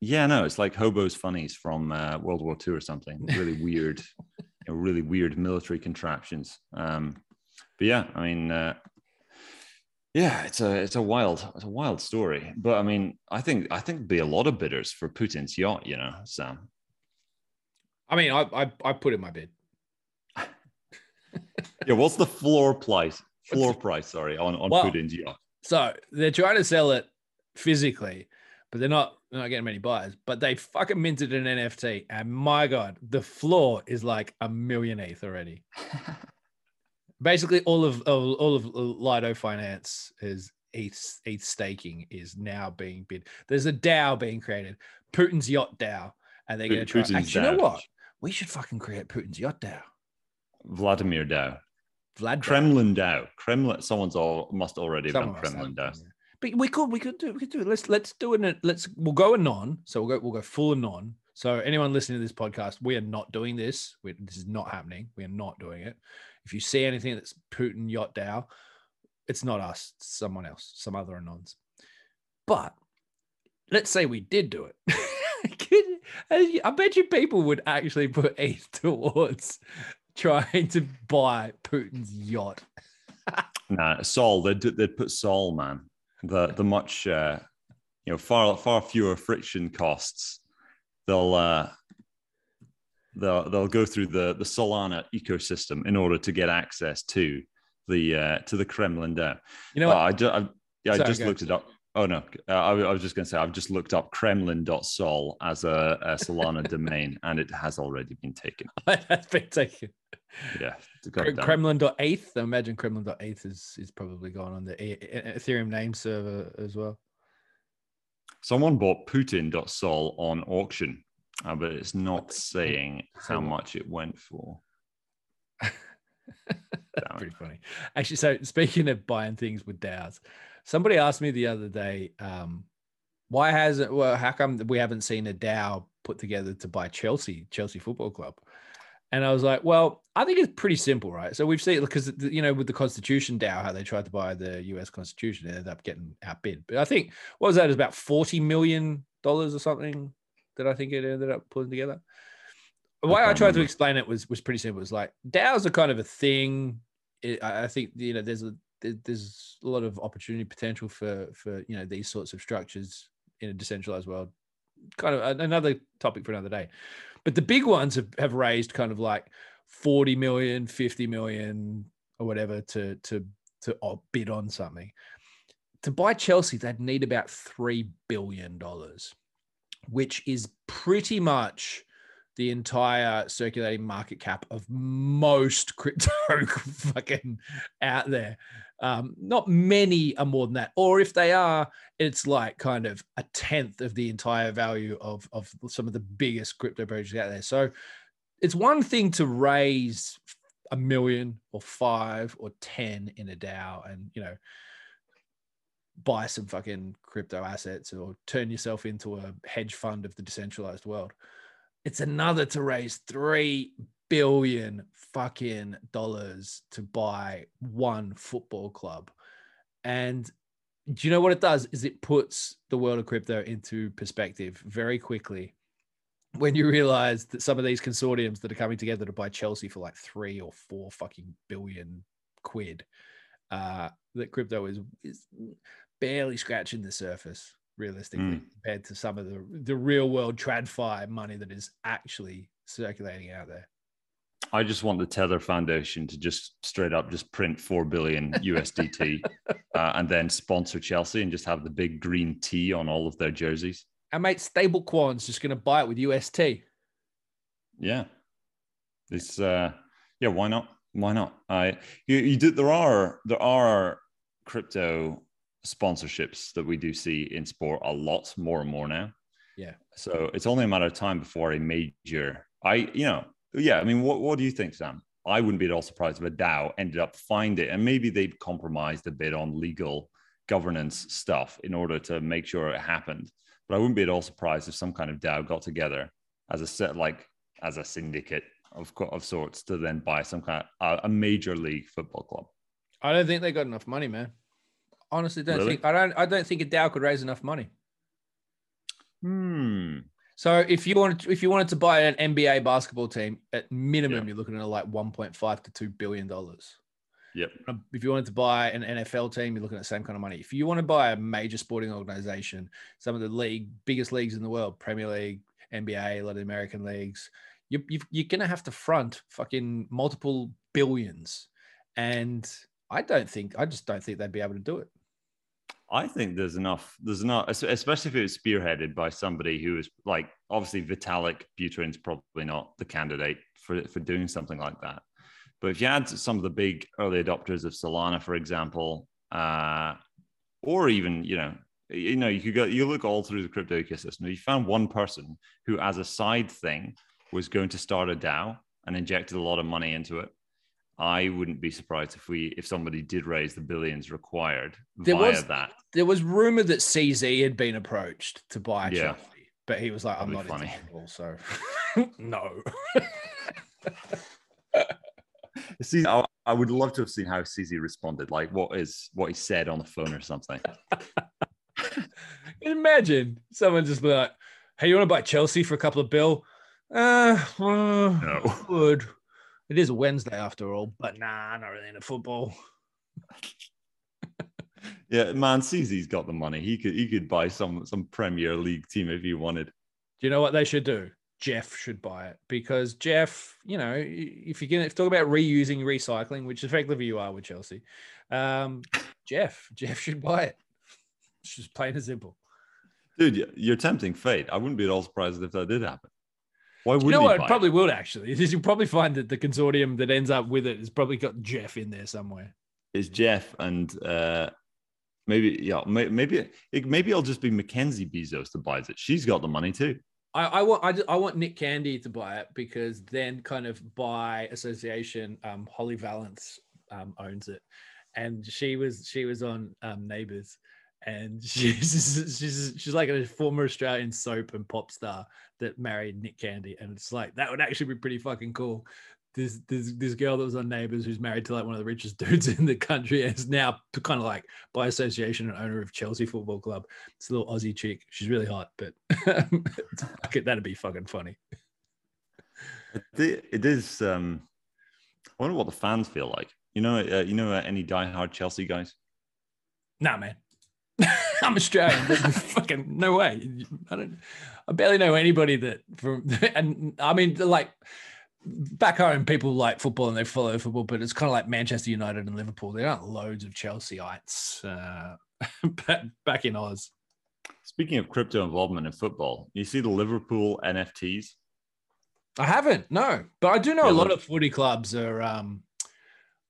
Yeah, no, it's like Hobart's Funnies from uh, World War II or something. Really weird, you know, really weird military contraptions. Um, but yeah, I mean, uh, yeah, it's a it's a wild it's a wild story. But I mean, I think I think be a lot of bidders for Putin's yacht. You know, Sam. I mean, I I, I put in my bid. yeah, what's the floor price? Floor price, sorry, on on Well- Putin's yacht. So they're trying to sell it physically, but they're not they're not getting many buyers. But they fucking minted an NFT, and my god, the floor is like a million eighth already. Basically, all of all, of uh, Lido Finance is ETH, ETH staking is now being bid. There's a DAO being created, Putin's yacht DAO, and they're going to try. Putin's Actually, you know what? We should fucking create Putin's yacht DAO. Vladimir DAO. Vlad DAO. Kremlin DAO. Kremlin. Someone's all must already have done Someone Kremlin yeah. But we could we could do we could do it. Let's let's do it. Let's we'll go anon. So we'll go we'll go full anon. So anyone listening to this podcast, we are not doing this. We, this is not happening. We are not doing it. If you see anything that's Putin yacht DAO, it's not us. It's someone else, some other anons. But let's say we did do it. I bet you people would actually put ETH towards trying to buy Putin's yacht. Nah, Sol. They'd they'd put Sol, man. The the much uh, you know far far fewer friction costs. They'll uh, they'll they'll go through the the Solana ecosystem in order to get access to the uh, to the Kremlin DAO. You know what? I just I, yeah, I just looked it up. Oh no, uh, I, I was just going to say I've just looked up Kremlin.sol as a, a Solana domain, and it has already been taken. That's been taken. Yeah, Kre- goddamn. I imagine Kremlin.eth is is probably gone on the Ethereum name server as well. Someone bought Putin.sol on auction, uh, but it's not saying how much it went for. Pretty funny. Actually, so speaking of buying things with DAOs, somebody asked me the other day, um, why hasn't well, how come we haven't seen a DAO put together to buy Chelsea, Chelsea Football Club? And I was like, well, I think it's pretty simple, right? So we've seen because you know with the Constitution DAO, how they tried to buy the U.S. Constitution, they ended up getting outbid. But I think what was that? It was about forty million dollars or something that I think it ended up putting together. The way I can't tried to explain it was was pretty simple. It was like DAOs are kind of a thing. It, I I think you know there's a there's a lot of opportunity potential for for you know these sorts of structures in a decentralized world. Kind of another topic for another day. But the big ones have, have raised kind of like 40 million, 50 million or whatever to to to bid on something. To buy Chelsea, they'd need about three billion dollars, which is pretty much the entire circulating market cap of most crypto fucking out there. Um, not many are more than that, or if they are, it's like kind of a tenth of the entire value of of some of the biggest crypto projects out there. So it's one thing to raise a million or five or ten in a DAO, and you know buy some fucking crypto assets or turn yourself into a hedge fund of the decentralized world. It's another to raise three billion fucking dollars to buy one football club. And do you know what it does? Is it puts the world of crypto into perspective very quickly. When you realize that some of these consortiums that are coming together to buy Chelsea for like three or four fucking billion quid, uh, that crypto is is barely scratching the surface realistically Mm. compared to some of the the real world tradfi money that is actually circulating out there. I just want the Tether Foundation to just straight up just print four billion USDT uh, and then sponsor Chelsea and just have the big green T on all of their jerseys. And mate, stable Kwon's just going to buy it with UST. Yeah, it's uh, yeah. Why not? Why not? I you, you do. There are there are crypto sponsorships that we do see in sport a lot more and more now. Yeah. So it's only a matter of time before a major. I you know yeah. I mean, what what do you think, Sam? I wouldn't be at all surprised if a DAO ended up find it, and maybe they've compromised a bit on legal governance stuff in order to make sure it happened. But I wouldn't be at all surprised if some kind of DAO got together as a set, like as a syndicate of of sorts, to then buy some kind of a, a major league football club. I don't think they got enough money, man. Honestly, don't Really? think I don't I don't think a DAO could raise enough money. Hmm. So if you wanted if you wanted to buy an NBA basketball team, at minimum Yeah. you're looking at like 1.5 to 2 billion dollars. Yep. If you wanted to buy an NFL team, you're looking at the same kind of money. If you want to buy a major sporting organization, some of the league biggest leagues in the world, Premier League, NBA, a lot of the American leagues, you, you you're gonna have to front fucking multiple billions, and I don't think I just don't think they'd be able to do it. I think there's enough. There's enough, especially if it was spearheaded by somebody who is like obviously Vitalik Buterin's probably not the candidate for for doing something like that. But if you had some of the big early adopters of Solana, for example, uh, or even you know, you know, you could go, you look all through the crypto ecosystem. You found one person who, as a side thing, was going to start a DAO and injected a lot of money into it. I wouldn't be surprised if we if somebody did raise the billions required there via was, that. There was rumor that CZ had been approached to buy Yeah. Chelsea, but he was like, "I'm That'd not be into funny. football, so no." See, I, I would love to have seen how CZ responded, like what is what he said on the phone or something. Imagine someone just be like, "Hey, you want to buy Chelsea for a couple of bill?" Uh, well, No. would. It is Wednesday after all, but nah, not really into football. Yeah, man, CZ's got the money. He could he could buy some some Premier League team if he wanted. Do you know what they should do? Jeff should buy it because Jeff, you know, if you're going to talk about reusing, recycling, which effectively you are with Chelsea, um, Jeff, Jeff should buy it. It's just plain and simple. Dude, you're tempting fate. I wouldn't be at all surprised if that did happen. Why You would know he what? It probably would actually. Is you'll probably find that the consortium that ends up with it has probably got Jeff in there somewhere. it? Is Jeff and uh maybe yeah maybe it, maybe it'll just be Mackenzie Bezos that buys it. She's got the money too. I, I want I, ju- I want Nick Candy to buy it because then kind of by association, um, Holly Valance um, owns it, and she was she was on um, Neighbours, and she's she's she's like a former Australian soap and pop star that married Nick Candy, and it's like that would actually be pretty fucking cool. This this this girl that was on Neighbours who's married to like one of the richest dudes in the country and is now kind of like by association an owner of Chelsea Football Club. It's a little Aussie chick. She's really hot, but that'd be fucking funny. It, it is. Um, I wonder what the fans feel like. You know, uh, you know, uh, any diehard Chelsea guys. Nah, man. I'm Australian. fucking no way. I don't. I barely know anybody that from. And I mean, like back home, people like football and they follow football, but it's kind of like Manchester United and Liverpool. There aren't loads of Chelseaites uh, back- in Oz. Speaking of crypto involvement in football, you see the Liverpool NFTs. I haven't, no, but I do know Yeah, a lot look- of footy clubs are um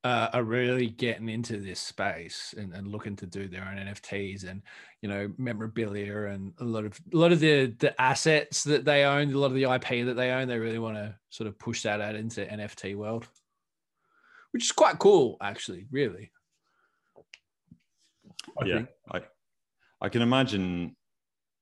uh, are really getting into this space and, and looking to do their own NFTs and you know memorabilia and a lot of a lot of the the assets that they own, a lot of the IP that they own, they really want to sort of push that out into NFT world, which is quite cool, actually. Really, I yeah, think. I, I can imagine.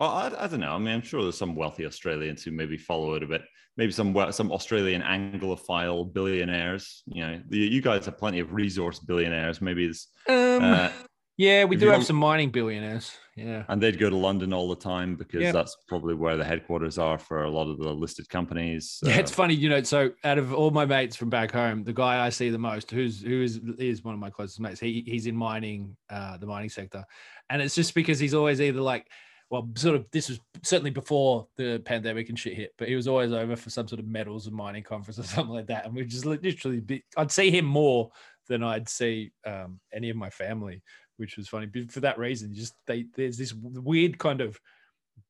Well, I, I don't know. I mean, I'm sure there's some wealthy Australians who maybe follow it a bit. Maybe some some Australian Anglophile billionaires. You know, the, you guys have plenty of resource billionaires. Maybe it's Um, uh, yeah, we do have some mining billionaires. Yeah. and they'd go to London all the time because Yeah. that's probably where the headquarters are for a lot of the listed companies. Yeah, Uh, it's funny, you know. So out of all my mates from back home, the guy I see the most, who's who is is one of my closest mates, he he's in mining, uh, the mining sector, and it's just because he's always either like, well, sort of. This was certainly before the pandemic and shit hit, but he was always over for some sort of metals and mining conference or something like that, and we just literally, be, I'd see him more than I'd see um, any of my family, which was funny. But for that reason, just they there's this weird kind of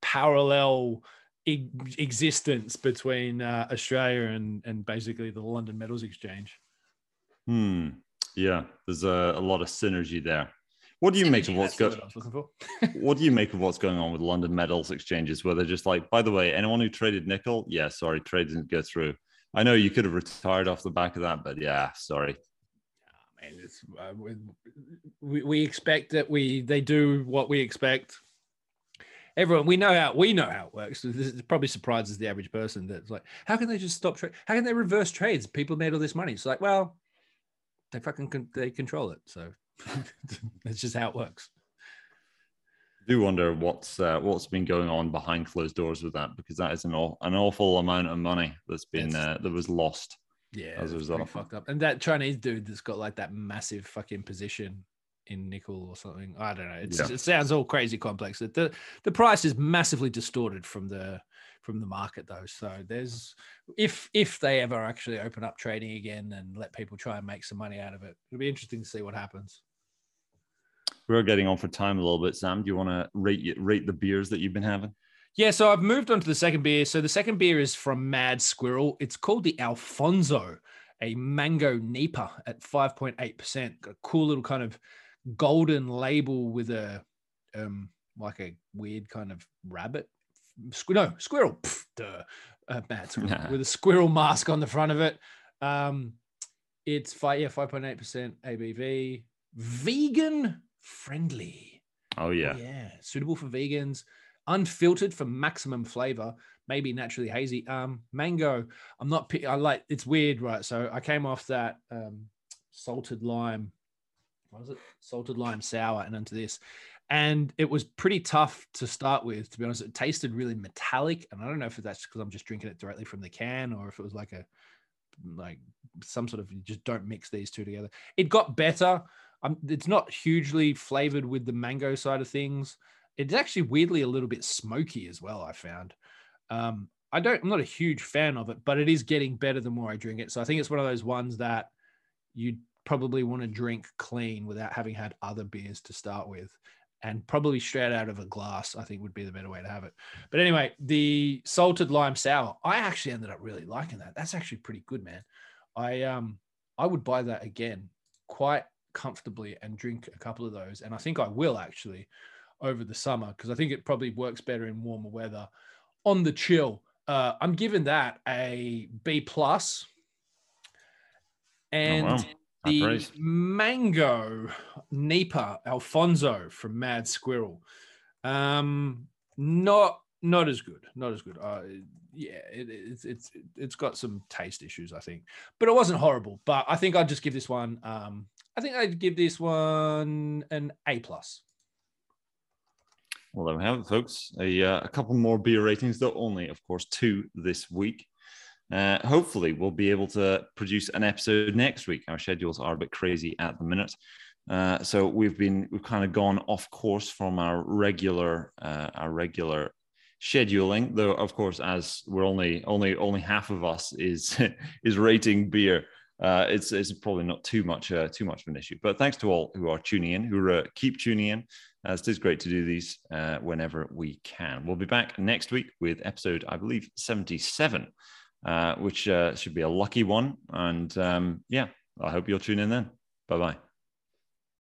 parallel e- existence between uh, Australia and and basically the London Metals Exchange. hmm. Yeah, there's a, a lot of synergy there. What do you make of what's going? word I was looking for. what do you make of what's going on with London metals exchanges where they're just like, by the way, anyone who traded nickel, yeah, sorry, trade didn't go through. I know you could have retired off the back of that, but yeah, sorry. Man, it's, uh, we, we expect that we they do what we expect. Everyone, we know how we know how it works. This is- probably surprises the average person. That's like, how can they just stop trade? How can they reverse trades? People made all this money. It's like, well, they fucking con- they control it. So that's just how it works. I do wonder what's uh, what's been going on behind closed doors with that because that is an, aw- an awful amount of money that's been uh, that was lost. Yeah, as a result. fucked up. And that Chinese dude that's got like that massive fucking position in nickel or something. I don't know. It's, Yeah. It sounds all crazy complex. The the price is massively distorted from the from the market though. So there's if if they ever actually open up trading again and let people try and make some money out of it, it'll be interesting to see what happens. We're getting on for time a little bit, Sam. Do you want to rate rate the beers that you've been having? Yeah, so I've moved on to the second beer. So the second beer is from Mad Squirrel. It's called the Alfonso, a mango NEIPA at 5.8%. A cool little kind of golden label with a um like a weird kind of rabbit. Squ- no, squirrel. Pff, duh. Uh, Mad Squirrel with a squirrel mask on the front of it. Um it's five yeah, 5.8% ABV. Vegan friendly. Oh yeah. Yeah. Suitable for vegans unfiltered for maximum flavor, maybe naturally hazy. Um, mango, I'm not, I like, it's weird, right? So I came off that um, salted lime, what was it? Salted lime sour and into this. And it was pretty tough to start with, to be honest. It tasted really metallic. And I don't know if that's because I'm just drinking it directly from the can or if it was like a, like some sort of, you just don't mix these two together. It got better. Um, it's not hugely flavored with the mango side of things it's actually weirdly a little bit smoky as well. I found. Um, I don't. I'm not a huge fan of it, but it is getting better the more I drink it. So I think it's one of those ones that you probably want to drink clean without having had other beers to start with, and probably straight out of a glass. I think would be the better way to have it. But anyway, the salted lime sour. I actually ended up really liking that. That's actually pretty good, man. I um I would buy that again quite comfortably and drink a couple of those, and I think I will actually over the summer because I think it probably works better in warmer weather. On the chill, uh, I'm giving that a B plus. And oh, wow. the mango NEIPA Alfonso from Mad Squirrel, um, not not as good, not as good. Uh, yeah, it, it's it's it's got some taste issues, I think, but it wasn't horrible. But I think I'd just give this one. Um, I think I'd give this one an A plus. Well, there we have it, folks. A, uh, a couple more beer ratings, though only, of course, two this week. Uh, hopefully, we'll be able to produce an episode next week. Our schedules are a bit crazy at the minute, uh, so we've been we've kind of gone off course from our regular uh, our regular scheduling. Though, of course, as we're only only only half of us is is rating beer. Uh, it's, it's probably not too much uh, too much of an issue. But thanks to all who are tuning in, who uh, keep tuning in. Uh, it is great to do these uh, whenever we can. We'll be back next week with episode, I believe, 77, uh, which uh, should be a lucky one. And um, yeah, I hope you'll tune in then. Bye bye.